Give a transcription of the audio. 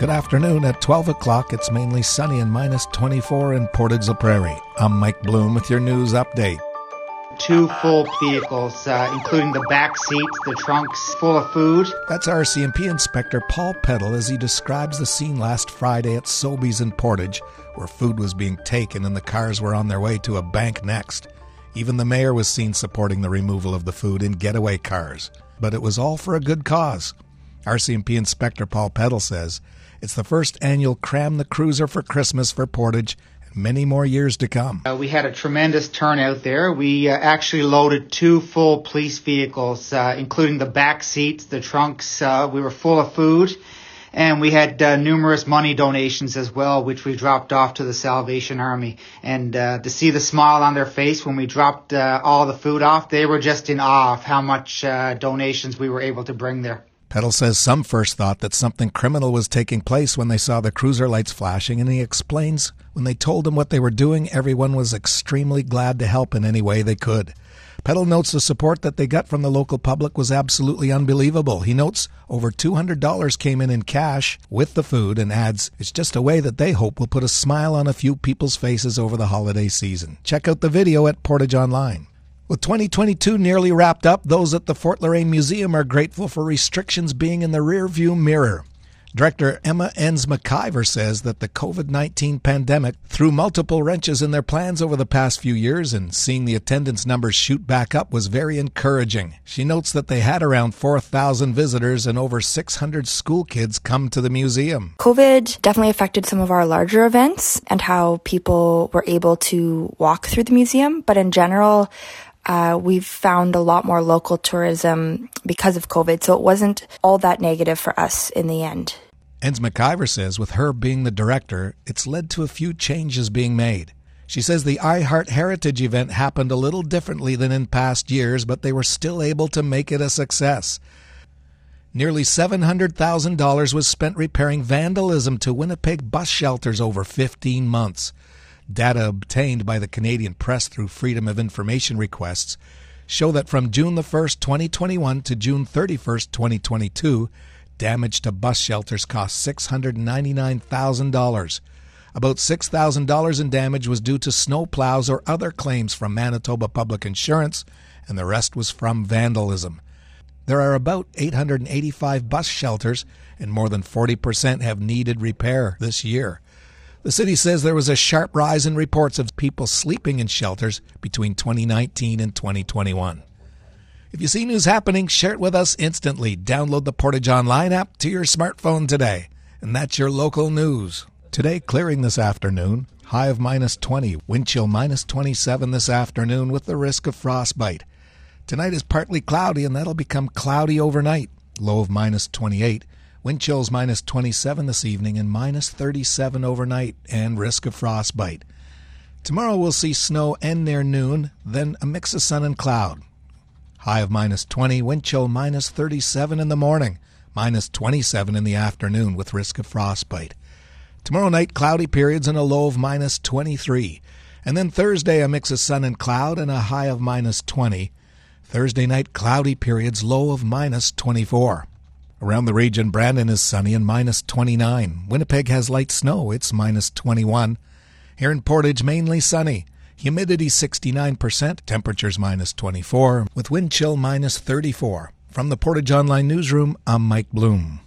Good afternoon. At 12 o'clock, it's mainly sunny and minus 24 in Portage la Prairie. I'm Mike Bloom with your news update. Two full vehicles, uh, including the back seats, the trunks full of food. That's RCMP Inspector Paul Peddle as he describes the scene last Friday at Sobeys in Portage, where food was being taken and the cars were on their way to a bank next. Even the mayor was seen supporting the removal of the food in getaway cars. But it was all for a good cause. RCMP Inspector Paul Peddle says it's the first annual Cram the Cruiser for Christmas for Portage and many more years to come. Uh, we had a tremendous turnout there. We uh, actually loaded two full police vehicles, uh, including the back seats, the trunks. Uh, we were full of food. And we had uh, numerous money donations as well, which we dropped off to the Salvation Army. And uh, to see the smile on their face when we dropped all the food off, they were just in awe of how much donations we were able to bring there. Peddle says some first thought that something criminal was taking place when they saw the cruiser lights flashing, and he explains when they told him what they were doing, everyone was extremely glad to help in any way they could. Peddle notes the support that they got from the local public was absolutely unbelievable. He notes over $200 came in in cash with the food and adds, it's just a way that they hope will put a smile on a few people's faces over the holiday season. Check out the video at Portage Online. With 2022 nearly wrapped up, those at the Fort la Reine Museum are grateful for restrictions being in the rearview mirror. Director Emma Enns McIver says that the COVID 19 pandemic threw multiple wrenches in their plans over the past few years, and seeing the attendance numbers shoot back up was very encouraging. She notes that they had around 4,000 visitors and over 600 school kids come to the museum. COVID definitely affected some of our larger events and how people were able to walk through the museum, but in general, uh, we've found a lot more local tourism because of COVID, so it wasn't all that negative for us in the end. Enns McIver says with her being the director, it's led to a few changes being made. She says the I Heart Heritage event happened a little differently than in past years, but they were still able to make it a success. Nearly $700,000 was spent repairing vandalism to Winnipeg bus shelters over 15 months. Data obtained by the Canadian press through Freedom of Information requests show that from June 1, 2021 to June 31, 2022, Damage to bus shelters cost $699,000. About $6,000 in damage was due to snow plows or other claims from Manitoba Public Insurance, and the rest was from vandalism. There are about 885 bus shelters, and more than 40% have needed repair this year. The city says there was a sharp rise in reports of people sleeping in shelters between 2019 and 2021. If you see news happening, share it with us instantly. Download the Portage Online app to your smartphone today. And that's your local news. Today, clearing this afternoon, high of minus 20, wind chill minus 27 this afternoon with the risk of frostbite. Tonight is partly cloudy and that'll become cloudy overnight, low of minus 28. Wind chills minus 27 this evening and minus 37 overnight and risk of frostbite. Tomorrow we'll see snow end near noon, then a mix of sun and cloud. High of minus 20, wind chill minus 37 in the morning, minus 27 in the afternoon with risk of frostbite. Tomorrow night, cloudy periods and a low of minus 23. And then Thursday, a mix of sun and cloud and a high of minus 20. Thursday night, cloudy periods, low of minus 24. Around the region, Brandon is sunny and minus 29. Winnipeg has light snow, it's minus 21. Here in Portage, mainly sunny. Humidity 69%, temperatures minus 24, with wind chill minus 34. From the Portage Online Newsroom, I'm Mike Bloom.